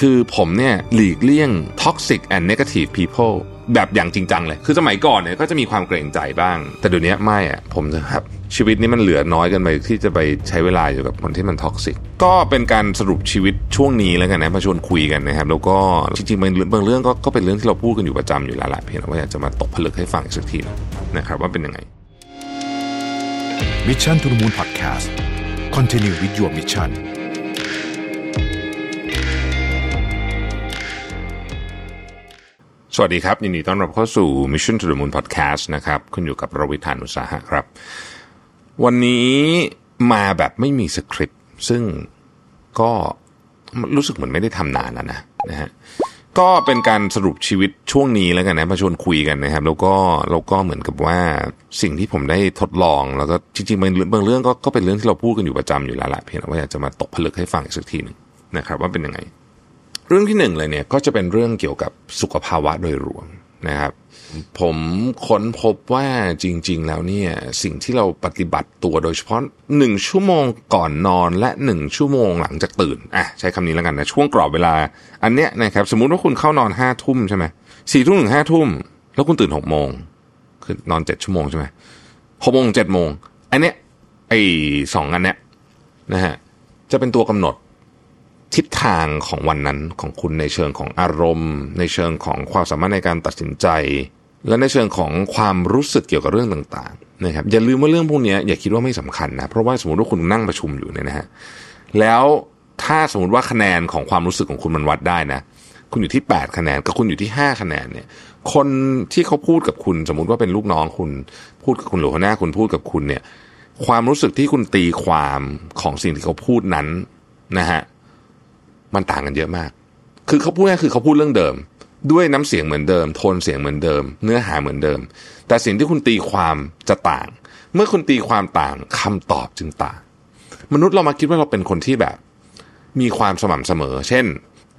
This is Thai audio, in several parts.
คือผมเนี่ยหลีกเลี่ยง toxic and negative people แบบอย่างจริงจังเลย คือสมัยก่อนเนี่ยก็จะมีความเกรงใจบ้าง แต่เดี๋ยวนี้ไม่อะผมจะแบบ ชีวิตนี้มันเหลือน้อยเกินไปที่จะไปใช้เวลาอยู่กับคนที่มัน toxic ก็เป็นการสรุปชีวิตช่วงนี้แล้วกันนะมาชวนคุยกันนะครับ แล้วก็จริงๆบางเรื่องบางเรื่องก็ก็เป็นเรื่องที่เราพูดกันอยู่ประจำอยู่แล้วแหละเพียงแต่ว่าอยากจะมาตกผลึกให้ฟังอีกสักทีนะครับว่าเป็นยังไงมิชชั่นทุ the Moon Podcast Continue with your mission สวัสดีครับ ยินดีต้อนรับเข้าสู่ Mission to the Moon Podcast นะครับคุณอยู่กับรวิธานอุตสาหะครับ วันนี้มาแบบไม่มีสคริปต์ซึ่งก็รู้สึกเหมือนไม่ได้ทำนานแล้วนะนะฮะก็เป็นการสรุปชีวิตช่วงนี้แล้วกันนะมาชวนคุยกันนะครับ แล้วก็แล้วก็เหมือนกับว่าสิ่งที่ผมได้ทดลองแล้วก็จริงๆบางบางเรื่องก็ก็เป็นเรื่องที่เราพูดกันอยู่ประจำอยู่แล้วแหละเพียงแต่ว่าอยากจะมาตกผลึกให้ฟังอีกสักทีหนึ่งนะครับ ว่าเป็นยังไง เรื่องที่หนึ่งเลยเนี่ยก็จะเป็นเรื่องเกี่ยวกับสุขภาวะโดยรวมนะครับ ผมค้นพบว่าจริง ๆ แล้วเนี่ยสิ่งที่เราปฏิบัติตัวโดยเฉพาะหนึ่งชั่วโมงก่อนนอนและหนึ่งชั่วโมงหลังจากตื่นอะใช้คำนี้แล้วกันนะช่วงกรอบเวลา อันเนี้ยนะครับสมมุติว่าคุณเข้านอนห้าทุ่มใช่ไหมสี่ทุ่มถึงห้าทุ่ม แล้วคุณตื่นหกโมงคือนอนเจ็ดชั่วโมงใช่ไหมหกโมงเจ็ดโมงอันเนี้ยไอ้สองอันเนี้ยนะฮะจะเป็นตัวกำหนด ทิศทางของวันนั้นของคุณในเชิงของอารมณ์ ในเชิงของความสามารถในการตัดสินใจ และในเชิงของความรู้สึกเกี่ยวกับเรื่องต่างๆนะครับอย่าลืมว่าเรื่องพวกนี้อย่าคิดว่าไม่สำคัญนะเพราะว่าสมมติว่าคุณนั่งประชุมอยู่เนี่ยนะฮะแล้วถ้าสมมติว่าคะแนนของความรู้สึกของคุณมันวัดได้นะคุณอยู่ที่ 8 คะแนนกับคุณอยู่ที่ 5 คะแนนเนี่ย คนที่เขาพูดกับคุณ สมมติว่าเป็นลูกน้องคุณพูดกับคุณหรือหัวหน้าคุณพูดกับคุณเนี่ย ความรู้สึกที่คุณตีความของสิ่งที่เขาพูดนั้นนะฮะ มันต่างกันเยอะมาก คือเขาพูดง่ายคือเขาพูดเรื่องเดิม ด้วยน้ำเสียงเหมือนเดิม โทนเสียงเหมือนเดิม เนื้อหาเหมือนเดิม แต่สิ่งที่คุณตีความจะต่าง เมื่อคุณตีความต่างคำตอบจึงต่าง มนุษย์เรามาคิดว่าเราเป็นคนที่แบบ มีความสม่ำเสมอ เช่น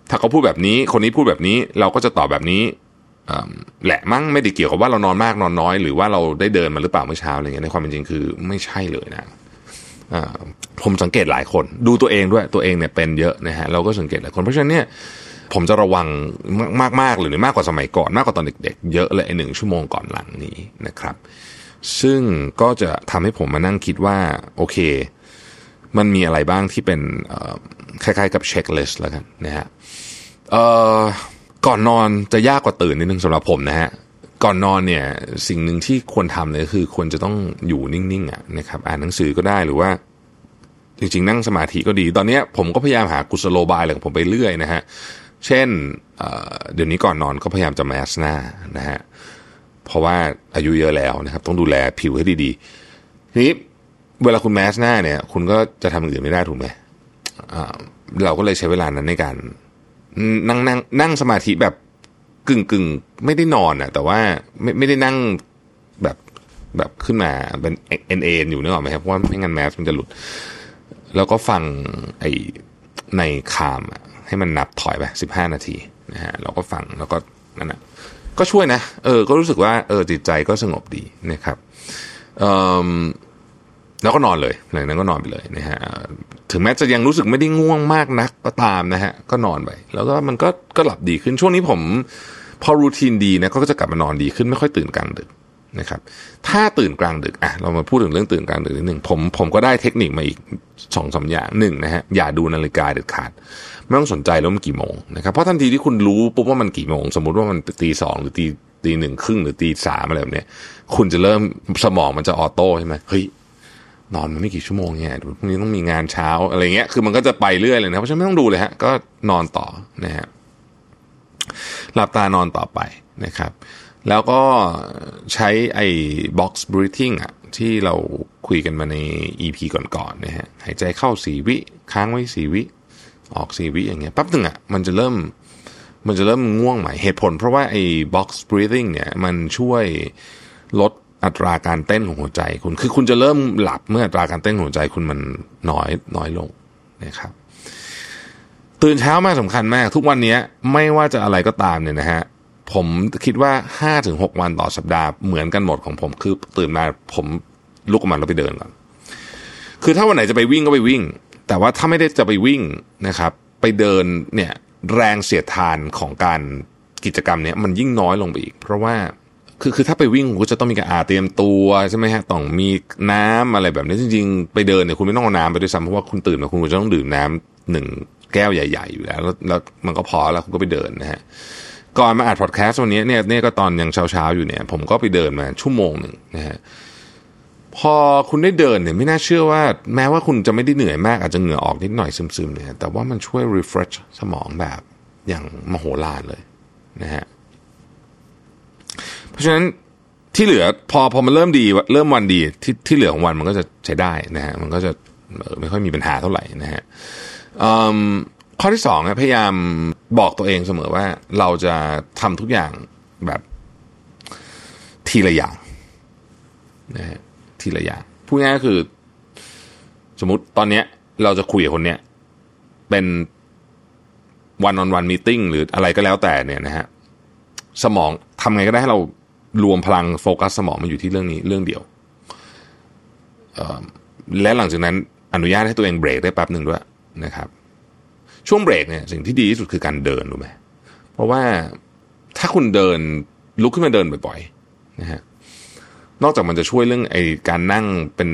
ถ้าเขาพูดแบบนี้ คนนี้พูดแบบนี้ เราก็จะตอบแบบนี้แหละมั้งไม่ได้เกี่ยวกับว่าเรานอนมากนอนน้อย หรือว่าเราได้เดินมาหรือเปล่าเมื่อเช้าอะไรเงี้ยในความเป็นจริงคือไม่ใช่เลยนะ ผมสังเกตหลายคนดูตัวเองด้วยตัวเองเนี่ยเป็นเยอะนะฮะเราก็สังเกตหลายคนเพราะฉะนั้นเนี่ยผมจะระวังมากๆหรือมากกว่าสมัยก่อนมากกว่าตอนเด็กๆ เยอะเลยหนึ่งชั่วโมงก่อนหลังนี้นะครับ ซึ่งก็จะทำให้ผมมานั่งคิดว่า โอเค มันมีอะไรบ้างที่เป็นคล้ายๆกับ checklist แล้วกันนะฮะก่อนนอนจะยากกว่าตื่นนิดนึงสำหรับผมนะฮะ ก่อนนอนเนี่ยสิ่งหนึ่งที่ควรทำเลยคือควรจะต้องอยู่นิ่งๆอะนะครับอ่านหนังสือก็ได้หรือว่าจริงๆนั่งสมาธิก็ดี ตอนนี้ผมก็พยายามหากุศโลบายอะไรของผมไปเรื่อยนะฮะ เช่นเดี๋ยวนี้ก่อนนอนก็พยายามจะมาส์กหน้านะฮะ เพราะว่าอายุเยอะแล้วนะครับ ต้องดูแลผิวให้ดีๆ ทีนี้เวลาคุณแมสหน้าเนี่ย คุณก็จะทำอื่นไม่ได้ถูกไหมเราก็เลยใช้เวลานั้นในการ นั่งนั่งนั่งสมาธิแบบ กึ่งกึ่งไม่ได้นอนอะแต่ว่าไม่ไม่ได้นั่งแบบแบบขึ้นมาเป็นเอ็นเอ็นอยู่นึกออกไหมครับเพราะว่าไม่งั้นแมสมันจะหลุด แล้วก็ฟังไอในคามอะให้มันนับถอยไปสิบห้านาทีนะฮะเราก็ฟังแล้วก็นั่นแหะก็ช่วยนะ เออ ก็รู้สึกว่าเออจิตใจก็สงบดีนะครับ เออ แล้วก็นอนเลยหลังนั้นก็นอนไปเลยนะฮะถึงแม้จะยังรู้สึกไม่ได้ง่วงมากนักก็ตามนะฮะก็นอนไป แล้วก็มันก็ก็หลับดีขึ้นช่วงนี้ผม พอรูทีนดีนะก็จะกลับมานอนดีขึ้นไม่ค่อยตื่นกลางดึกนะครับถ้าตื่นกลางดึกอะเรามาพูดถึงเรื่องตื่นกลางดึกนิดหนึ่งผมผมก็ได้เทคนิคมาอีกสองสาอย่างหนึ่งนะฮะอย่าดูนาฬิกาเด็ดขาด ไม่ต้องสนใจแล้วมันกี่โมงนะครับเพราะทันทีที่คุณรู้ปุ๊บว่ามันกี่โมง สมมุติว่ามันตีสองหรือตีตีหนึ่งครึ่งหรือตีสามอะไรแบบนี้คุณจะเริ่มสมองมันจะออโต้ใช่ไหมเฮ้ย นอนมันไม่กี่ชั่วโมงเนี่ยพรุ่งนี้ต้องมีงานเช้าอะไรเงี้ยคือมันก็จะไปเรื่อยเลยนะเพราะฉะนั้นไม่ต้องดูเลยฮะก็นอนต่อนะฮะหลับตานอนต่อไปนะครับ แล้วก็ใช้ไอ้ box breathing อะที่เราคุยกันมาใน EP ก่อนๆนะฮะหายใจเข้าสี่วิ ค้างไว้สี่วิ ออกสี่วิอย่างเงี้ยปั๊บหนึ่งอะมันจะเริ่มมันจะเริ่มง่วงใหม่เหตุผล เพราะว่าไอ้ box breathing เนี่ยมันช่วยลด อัตราการเต้นของหัวใจคุณ คือคุณจะเริ่มหลับเมื่ออัตราการเต้นของหัวใจคุณมันน้อยน้อยลงนะครับ ตื่นเช้ามากสำคัญมาก ทุกวันนี้ไม่ว่าจะอะไรก็ตามเนี่ยนะฮะผมคิดว่าห้าถึงหกวันต่อสัปดาห์เหมือนกันหมดของผม คือตื่นมาผมลุกออกมาแล้วไปเดินก่อน คือถ้าวันไหนจะไปวิ่งก็ไปวิ่ง แต่ว่าถ้าไม่ได้จะไปวิ่งนะครับ ไปเดินเนี่ยแรงเสียดทานของการกิจกรรมเนี้ยมันยิ่งน้อยลงไปอีก เพราะว่า คือคือถ้าไปวิ่งคุณก็จะต้องมีการอาเตรียมตัวใช่ไหมฮะต้องมีน้ำอะไรแบบนี้จริงๆ ไปเดินเนี่ยคุณไม่ต้องเอาน้ำไปด้วยซ้ำเพราะว่าคุณตื่นมาคุณจะต้องดื่มน้ำหนึ่งแก้วใหญ่ ๆ อยู่แล้วแล้วมันก็พอแล้วคุณก็ไปเดินนะฮะก่อนมาอัดพอดแคสต์วันนี้เนี่ยเนี่ยก็ตอนยังเช้าๆอยู่เนี่ย ผมก็ไปเดินมาชั่วโมงหนึ่งนะฮะพอคุณได้เดินเนี่ยไม่น่าเชื่อว่า แม้ว่าคุณจะไม่ได้เหนื่อยมากอาจจะเหงื่อออกนิดหน่อยซึมๆเนี่ยแต่ว่ามันช่วย refresh สมองแบบอย่างมโหฬารเลยนะฮะ ราะฉะนั้นที่เหลือพอพอมันเริ่มดีเริ่มวันดีที่ที่เหลือของวันมันก็จะใช้ได้นะฮะมันก็จะไม่ค่อยมีปัญหาเท่าไหร่นะฮะข้อที่สองนะพยายามบอกตัวเองเสมอว่าเราจะทำทุกอย่างแบบทีละอย่างนะฮะทีละอย่างพูดง่ายก็คือ สมมติตอนเนี้ย เราจะคุยกับคนเนี้ยเป็นวันออนวันมีติ้งหรืออะไรก็แล้วแต่เนี่ยนะฮะสมองทำไงก็ได้ให้เรา รวมพลังโฟกัสสมองมาอยู่ที่เรื่องนี้เรื่องเดียว และหลังจากนั้นอนุญาตให้ตัวเองเบรกได้แป๊บหนึ่งด้วยนะครับ ช่วงเบรกเนี่ยสิ่งที่ดีที่สุดคือการเดินรู้ไหมเพราะว่าถ้าคุณเดินลุกขึ้นมาเดินบ่อยๆนะฮะนอกจากมันจะช่วยเรื่องไอการนั่งเป็น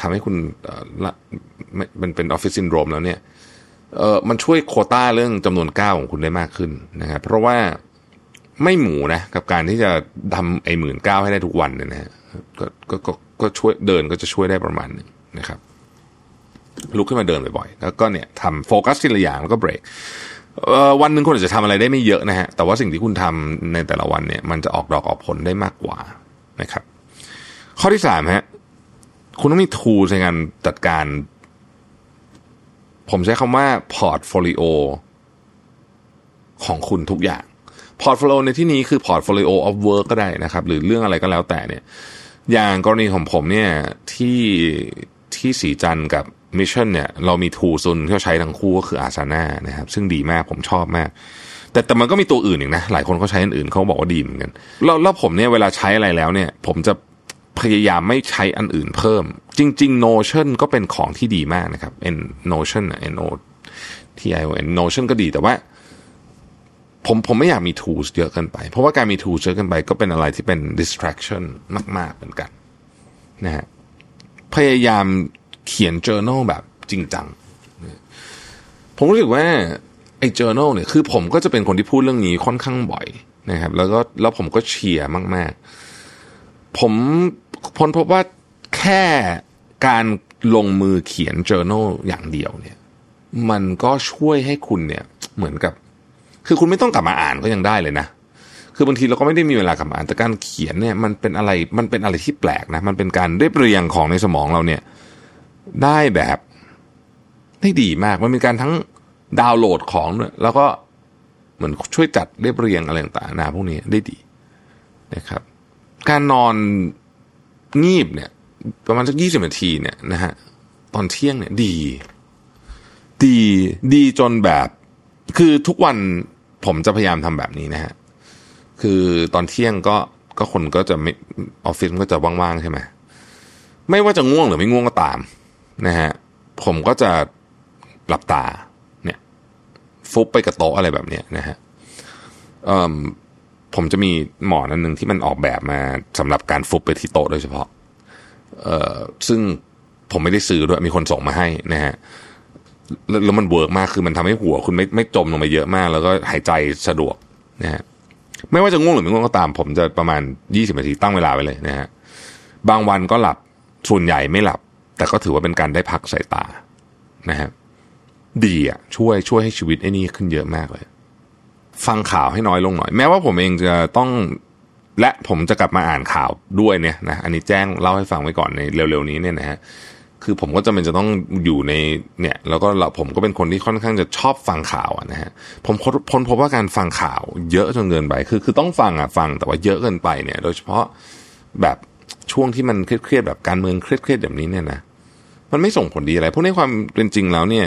ทำให้คุณเป็นเป็นออฟฟิศซินโดรมแล้วเนี่ยเออมันช่วยโคต้าเรื่องจำนวนก้าวของคุณได้มากขึ้นนะครับเพราะว่า ไม่หมูนะกับการที่จะทำไอ้หมื่นเก้าให้ได้ทุกวันเนี่ยนะก็ก็ก็ก็ช่วยเดินก็จะช่วยได้ประมาณนึงนะครับ ลุกขึ้นมาเดินบ่อยๆ แล้วก็เนี่ยทำโฟกัสทีละอย่างแล้วก็เบรกวันหนึ่งคุณอาจจะทำอะไรได้ไม่เยอะนะฮะ แต่ว่าสิ่งที่คุณทำในแต่ละวันเนี่ย มันจะออกดอกออกผลได้มากกว่านะครับ ข้อที่สามฮะคุณต้องมี tool ในการจัดการ ผมใช้คำว่า portfolio ของคุณทุกอย่าง portfolio ในที่นี้คือ portfolio of work ก็ได้นะครับ หรือเรื่องอะไรก็แล้วแต่เนี่ย อย่างกรณีของผมเนี่ยที่ที่ศรีจันทร์กับ Mission เนี่ยเรามีทูซุนที่เราใช้ทั้งคู่ก็คืออาซาน่านะครับ ซึ่งดีมากผมชอบมาก แต่แต่มันก็มีตัวอื่นอีกนะ หลายคนเขาใช้อันอื่นเขาบอกว่าดีเหมือนกันแล้วแล้วผมเนี่ยเวลาใช้อะไรแล้วเนี่ย ผมจะพยายามไม่ใช้อันอื่นเพิ่ม จริง ๆ Notion ก็เป็นของที่ดีมากนะครับ N Notion N O T I O N Notion ก็ดีแต่ว่า ผมผมไม่อยากมี tools เยอะเกินไป เพราะว่าการมี tools เยอะเกินไป ก็เป็นอะไรที่เป็น distraction มาก ๆ เหมือนกันนะฮะพยายามเขียน journal แบบจริงจัง ผมรู้สึกว่าไอ้ journal เนี่ยคือผมก็จะเป็นคนที่พูดเรื่องนี้ค่อนข้างบ่อยนะครับ แล้วก็แล้วผมก็เชียร์มาก ๆ ผมพ้นพบว่าแค่การลงมือเขียน journal อย่างเดียวเนี่ย มันก็ช่วยให้คุณเนี่ยเหมือนกับ คือคุณไม่ต้องกลับมาอ่านก็ยังได้เลยนะ คือบางทีเราก็ไม่ได้มีเวลากลับมาอ่านแต่การเขียนเนี่ยมันเป็นอะไรมันเป็นอะไรที่แปลกนะ มันเป็นการเรียบเรียงของในสมองเราเนี่ย ได้แบบได้ดีมาก มันเป็นการทั้งดาวน์โหลดของด้วยแล้วก็เหมือนช่วยจัดเรียบเรียงอะไรต่างๆนาพวกนี้ได้ดีนะครับ การนอนงีบเนี่ย ประมาณสักยี่สิบนาทีเนี่ยนะฮะตอนเที่ยงเนี่ยดี ดีดีจนแบบ คือทุกวัน ผมจะพยายามทำแบบนี้นะฮะ คือตอนเที่ยงก็ก็คนก็จะไม่ออฟฟิศมันก็จะว่างๆใช่ไหมไม่ว่าจะง่วงหรือไม่ง่วงก็ตามนะฮะผมก็จะหลับตาเนี่ย ฟุบไปกับโต๊ะอะไรแบบเนี้ยนะฮะผมจะมีหมอนอันหนึ่งที่มันออกแบบมาสำหรับการฟุบไปที่โต๊ะโดยเฉพาะ เอ่อซึ่งผมไม่ได้ซื้อด้วยมีคนส่งมาให้นะฮะ แล้วมันเวิร์กมากคือมันทำให้หัวคุณไม่ไม่จมลงไปเยอะมาก แล้วก็หายใจสะดวกนะฮะไม่ว่าจะง่วงหรือไม่ง่วงก็ตาม ผมจะประมาณยี่สิบนาทีตั้งเวลาไว้เลยนะฮะบางวันก็หลับส่วนใหญ่ไม่หลับ แต่ก็ถือว่าเป็นการได้พักสายตานะฮะดีอะช่วยช่วยให้ชีวิตไอ้นี่ขึ้นเยอะมากเลย ฟังข่าวให้น้อยลงหน่อย แม้ว่าผมเองจะต้องและผมจะกลับมาอ่านข่าวด้วยเนี่ยนะอันนี้แจ้งเล่าให้ฟังไว้ก่อนในเร็วๆนี้เนี่ยนะฮะ คือผมก็จะเป็นจะต้องอยู่ในเนี่ย แล้วก็เราผมก็เป็นคนที่ค่อนข้างจะชอบฟังข่าวนะฮะผมพ้นพบว่าการฟังข่าวเยอะจนเกินไป คือคือต้องฟังอะฟังแต่ว่าเยอะเกินไปเนี่ย โดยเฉพาะแบบช่วงที่มันเครียดๆแบบการเมืองเครียดๆแบบนี้เนี่ยนะมันไม่ส่งผลดีอะไรเพราะในความเป็นจริงแล้วเนี่ย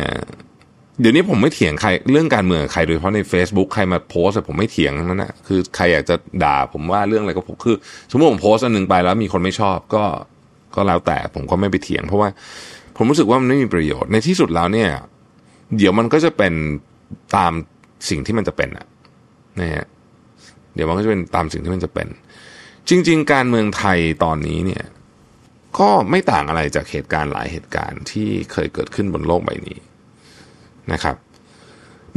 เดี๋ยวนี้ผมไม่เถียงใครเรื่องการเมืองใครโดยเฉพาะใน Facebook ใครมาโพสผมไม่เถียงนั่นนะคือใครอยากจะด่าผมว่าเรื่องอะไรก็ผมคือ สมมติผมโพสอันหนึ่งไปแล้วมีคนไม่ชอบก็ ก็แล้วแต่ผมก็ไม่ไปเถียง เพราะว่าผมรู้สึกว่ามันไม่มีประโยชน์ในที่สุดแล้วเนี่ย เดี๋ยวมันก็จะเป็นตามสิ่งที่มันจะเป็นอะนะฮะเดี๋ยวมันก็จะเป็นตามสิ่งที่มันจะเป็น จริง ๆ การเมืองไทยตอนนี้เนี่ย ก็ไม่ต่างอะไรจากเหตุการณ์หลายเหตุการณ์ที่เคยเกิดขึ้นบนโลกใบนี้นะครับ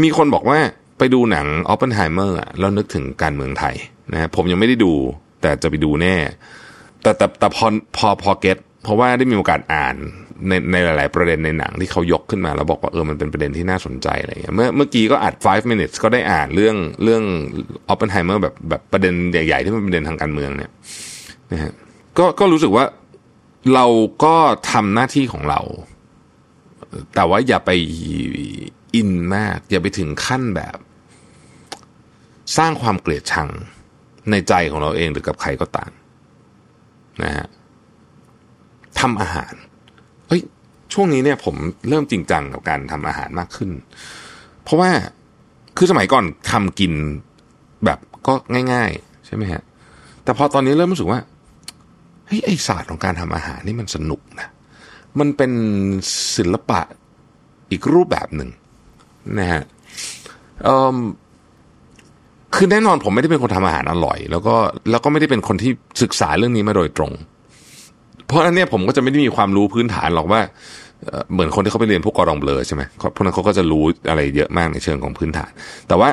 มีคนบอกว่าไปดูหนังออปเปนไฮเมอร์แล้วนึกถึงการเมืองไทยนะผมยังไม่ได้ดูแต่จะไปดูแน่ แต่แต่แต่พอพอพอ get เพราะว่าได้มีโอกาสอ่านในในหลาย ๆ ประเด็นในหนังที่เขายกขึ้นมา แล้วบอกว่าเออมันเป็นประเด็นที่น่าสนใจอะไรเงี้ยเมื่อเมื่อกี้ก็อัด 5 minutes ก็ได้อ่านเรื่องเรื่องออปเปนไฮเมอร์แบบแบบประเด็นใหญ่ ๆ ที่มันเป็นประเด็นทางการเมืองเนี่ยนะฮะก็ก็รู้สึกว่าเราก็ทำหน้าที่ของเรา แต่ว่าอย่าไปอินมาก อย่าไปถึงขั้นแบบ สร้างความเกลียดชังในใจของเราเองหรือกับใครก็ตาม นะฮะทำอาหารเฮ้ยช่วงนี้เนี่ยผมเริ่มจริงจังกับการทำอาหารมากขึ้น เพราะว่าคือสมัยก่อนทำกินแบบก็ง่าย ๆ ใช่ไหมฮะ แต่พอตอนนี้เริ่มรู้สึกว่าเฮ้ยไอศาสตร์ของการทำอาหารนี่มันสนุกนะ มันเป็นศิลปะอีกรูปแบบหนึ่งนะฮะ คือแน่นอนผมไม่ได้เป็นคนทำอาหารอร่อย แล้วก็แล้วก็ไม่ได้เป็นคนที่ศึกษาเรื่องนี้มาโดยตรง เพราะฉะนั้นเนี่ยผมก็จะไม่ได้มีความรู้พื้นฐานหรอกว่าเหมือนคนที่เขาไปเรียนพวกกอรองเบลอใช่ไหมพวกนั้นเขาก็จะรู้อะไรเยอะมากในเชิงของพื้นฐาน แต่ว่า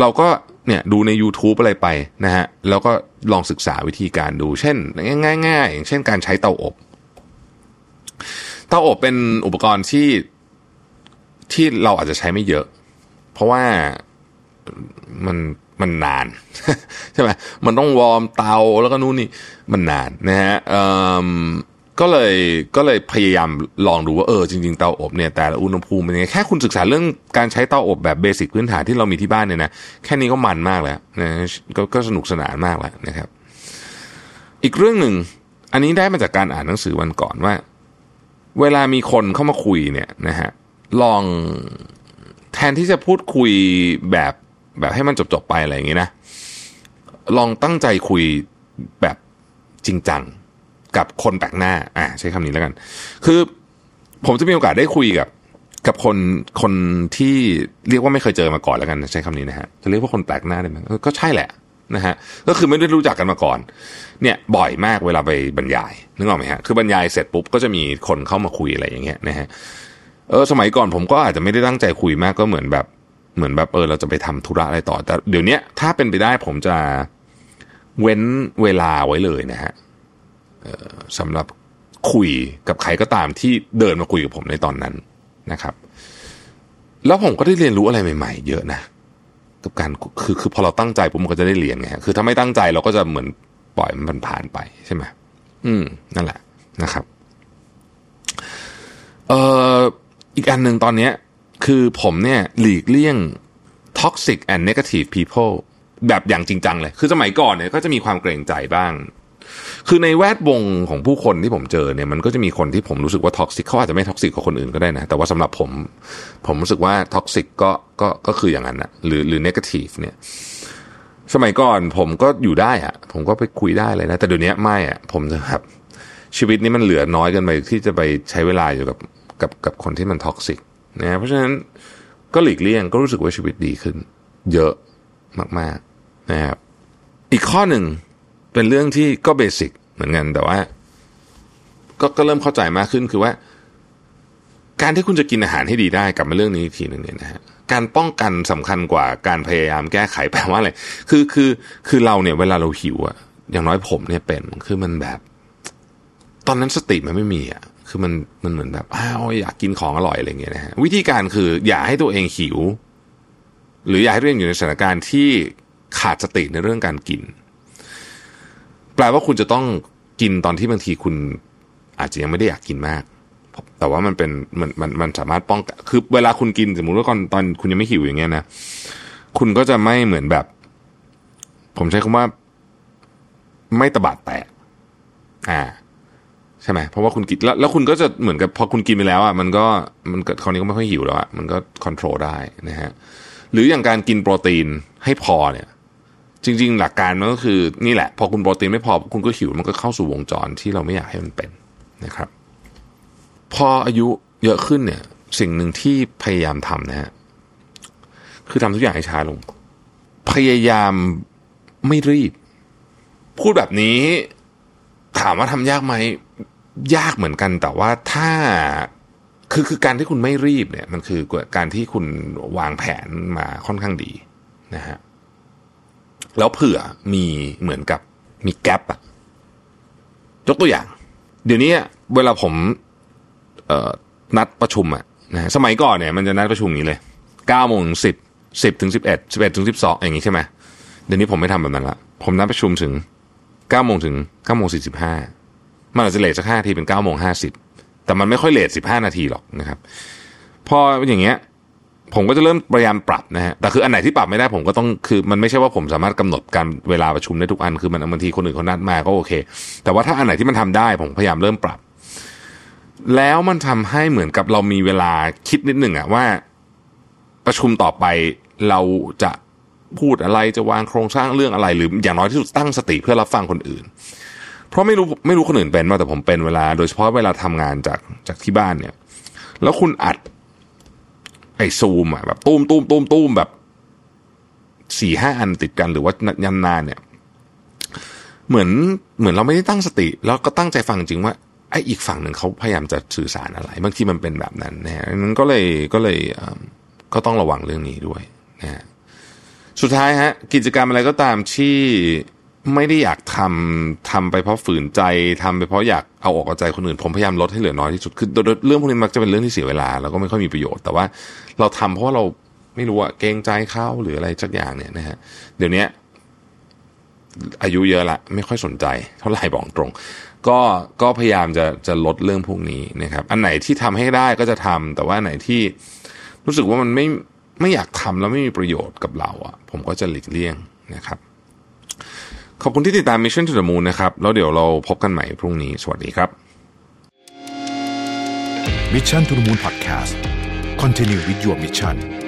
เราก็เนี่ยดูใน YouTube อะไรไปนะฮะแล้วก็ลองศึกษาวิธีการดู เช่น ง่ายๆอย่างเช่นการใช้เตาอบเตาอบเป็นอุปกรณ์ที่ที่เราอาจจะใช้ไม่เยอะ เพราะว่า มันมันนานใช่ไหมมันต้องวอร์มเตาแล้วก็นู่นนี่มันนานนะฮะก็เลยก็เลยพยายามลองดูว่าเออจริงๆเตาอบเนี่ยแต่ละอุณหภูมิเป็นยังไงแค่คุณศึกษาเรื่องการใช้เตาอบแบบเบสิกพื้นฐานที่เรามีที่บ้านเนี่ยนะแค่นี้ก็มันมากแล้วนะกก็สนุกสนานมากแล้วนะครับ อีกเรื่องหนึ่งอันนี้ได้มาจากการอ่านหนังสือวันก่อนว่า เวลามีคนเข้ามาคุยเนี่ยนะฮะลองแทนที่จะพูดคุยแบบ แบบให้มันจบๆไปอะไรอย่างงี้นะ ลองตั้งใจคุยแบบจริงจังกับคนแปลกหน้า อ่า ใช้คำนี้แล้วกัน คือผมจะมีโอกาสได้คุยกับ กับคนคนที่เรียกว่าไม่เคยเจอมาก่อนแล้วกันใช้คำนี้นะฮะจะเรียกว่าคนแปลกหน้าได้ไหมก็ใช่แหละนะฮะก็คือไม่ได้รู้จักกันมาก่อน เนี่ยบ่อยมากเวลาไปบรรยายนึกออกไหมฮะคือบรรยายเสร็จปุ๊บก็จะมีคนเข้ามาคุยอะไรอย่างเงี้ยนะฮะเออสมัยก่อนผมก็อาจจะไม่ได้ตั้งใจคุยมากก็เหมือนแบบ เหมือนแบบเออเราจะไปทำธุระอะไรต่อ แต่เดี๋ยวนี้ถ้าเป็นไปได้ผมจะเว้นเวลาไว้เลยนะฮะสำหรับคุยกับใครก็ตามที่เดินมาคุยกับผมในตอนนั้นนะครับ แล้วผมก็ได้เรียนรู้อะไรใหม่ ๆ เยอะนะกับการคือคือพอเราตั้งใจผมก็จะได้เรียนไงคือถ้าไม่ตั้งใจเราก็จะเหมือนปล่อยมันผ่านไปใช่ไหมอืม นั่นแหละนะครับ เอ่ออีกอันหนึ่งตอนเนี้ย คือผมเนี่ยหลีกเลี่ยง toxic and negative people แบบอย่างจริงจังเลย คือสมัยก่อนเนี่ยก็จะมีความเกรงใจบ้าง คือในแวดวงของผู้คนที่ผมเจอเนี่ยมันก็จะมีคนที่ผมรู้สึกว่า toxic เขาอาจจะไม่ toxic กับคนอื่นก็ได้นะ แต่ว่าสำหรับผมผมรู้สึกว่า toxic ก็ก็ก็คืออย่างนั้นนะหรือหรือ negative เนี่ย สมัยก่อนผมก็อยู่ได้อะผมก็ไปคุยได้เลยนะ แต่เดี๋ยวนี้ไม่อะผมจะแบบชีวิตนี้มันเหลือน้อยเกินไปที่จะไปใช้เวลาอยู่กับกับกับคนที่มันท็อกซิก นะเพราะฉะนั้นก็หลีกเลี่ยงก็รู้สึกว่าชีวิตดีขึ้น เยอะมากๆนะครับอีกข้อหนึ่งเป็นเรื่องที่ก็เบสิกเหมือนกันแต่ว่า ก็ก็เริ่มเข้าใจมากขึ้นคือว่า การที่คุณจะกินอาหารให้ดีได้กลับมาเรื่องนี้ทีหนึ่งเนี่ยนะฮะการป้องกันสำคัญกว่าการพยายามแก้ไขแปลว่าอะไรคือคือคือเราเนี่ยเวลาเราหิวอะอย่างน้อยผมเนี่ยเป็นคือมันแบบ ตอนนั้นสติมันไม่มีอะ คือมันมันเหมือนแบบอ้าวอยากกินของอร่อยอะไรเงี้ยนะฮะวิธีการคืออย่าให้ตัวเองหิว หรืออย่าให้ตัวเองอยู่ในสถานการณ์ที่ขาดสติในเรื่องการกิน แปลว่าคุณจะต้องกินตอนที่บางทีคุณอาจจะยังไม่ได้อยากกินมาก แต่ว่ามันเป็นมันมันมันสามารถป้องกันคือเวลาคุณกินสมมุติว่าตอนตอนคุณยังไม่หิวอย่างเงี้ยนะคุณก็จะไม่เหมือนแบบ ผมใช้คำว่า ไม่ตบาดแตกอ่า ใช่ไหมเพราะว่าคุณกินแล้วแล้วคุณก็จะเหมือนกับพอคุณกินไปแล้วอะมันก็มันคราวนี้ก็ไม่ค่อยหิวแล้วอะมันก็ควบคุมได้นะฮะหรืออย่างการกินโปรตีนให้พอเนี่ย จริง ๆ หลักการมันก็คือนี่แหละ พอคุณโปรตีนไม่พอคุณก็หิวมันก็เข้าสู่วงจรที่เราไม่อยากให้มันเป็นนะครับ พออายุเยอะขึ้นเนี่ย สิ่งหนึ่งที่พยายามทำนะฮะคือทำทุกอย่างให้ช้าลง พยายามไม่รีบ พูดแบบนี้ ถามว่าทำยากไหมยากเหมือนกัน แต่ว่าถ้าคือคือการที่คุณไม่รีบเนี่ยมันคือการที่คุณวางแผนมาค่อนข้างดีนะฮะแล้วเผื่อมีเหมือนกับมีแกลบอะยกตัวอย่าง เดี๋ยวนี้เวลาผมนัดประชุมอะนะสมัยก่อนเนี่ยมันจะนัดประชุมนี้เลยเก้าโมงสิบสิบถึงสิบเอ็ดสิบเอ็ดถึงสิบสองอย่างนี้ใช่ไหมเดี๋ยวนี้ผมไม่ทำแบบนั้นละผมนัดประชุมถึง เก้าโมงถึงเก้าโมงสี่สิบห้ามันอาจจะเลทสักห้าทีเป็นเก้าโมงห้าสิบแต่มันไม่ค่อยเลทสิบห้านาทีหรอกนะครับ พอเป็นอย่างเงี้ยผมก็จะเริ่มพยายามปรับนะฮะ แต่คืออันไหนที่ปรับไม่ได้ผมก็ต้องคือมันไม่ใช่ว่าผมสามารถกำหนดการเวลาประชุมได้ทุกอันคือมันบางทีคนอื่นเขานัดมาก็โอเค แต่ว่าถ้าอันไหนที่มันทำได้ผมพยายามเริ่มปรับ แล้วมันทำให้เหมือนกับเรามีเวลาคิดนิดหนึ่งอะว่าประชุมต่อไปเราจะ พูดอะไรจะวางโครงสร้างเรื่องอะไร หรืออย่างน้อยที่สุดตั้งสติเพื่อรับฟังคนอื่น เพราะไม่รู้ไม่รู้คนอื่นเป็นมาแต่ผมเป็นเวลา โดยเฉพาะเวลาทำงานจากจากที่บ้านเนี่ย แล้วคุณอัด ไอซูมอะแบบตุ้มตุ้มตุ้มตุ้มแบบสี่ห้าอันติดกันหรือว่ายันนานเนี่ย เหมือนเหมือนเราไม่ได้ตั้งสติ แล้วก็ตั้งใจฟังจริงว่าไอ้อีกฝั่งหนึ่งเขาพยายามจะสื่อสารอะไรบางทีมันเป็นแบบนั้นนะฮะนั้นก็เลยก็เลยก็ต้องระวังเรื่องนี้ด้วยนะฮะ สุดท้ายฮะกิจกรรมอะไรก็ตามที่ไม่ได้อยากทำทำไปเพราะฝืนใจทำไปเพราะอยากเอาออกเอาใจคนอื่นผมพยายามลดให้เหลือน้อยที่สุดคือเรื่องพวกนี้มักจะเป็นเรื่องที่เสียเวลาแล้วก็ไม่ค่อยมีประโยชน์แต่ว่าเราทำเพราะว่าเราไม่รู้อะเกรงใจเขาหรืออะไรสักอย่างเนี่ยนะฮะเดี๋ยวนี้อายุเยอะละไม่ค่อยสนใจ เท่าไหร่บอกตรง ก็ก็พยายามจะจะลดเรื่องพวกนี้นะครับ อันไหนที่ทำให้ได้ก็จะทำแต่ว่าอันไหนที่รู้สึกว่ามันไม่ ไม่อยากทำแล้วไม่มีประโยชน์กับเราอะผมก็จะหลีกเลี่ยงนะครับ ขอบคุณที่ติดตาม Mission to the Moon นะครับ แล้วเดี๋ยวเราพบกันใหม่พรุ่งนี้ สวัสดีครับ Mission to the Moon Podcast Continue with your mission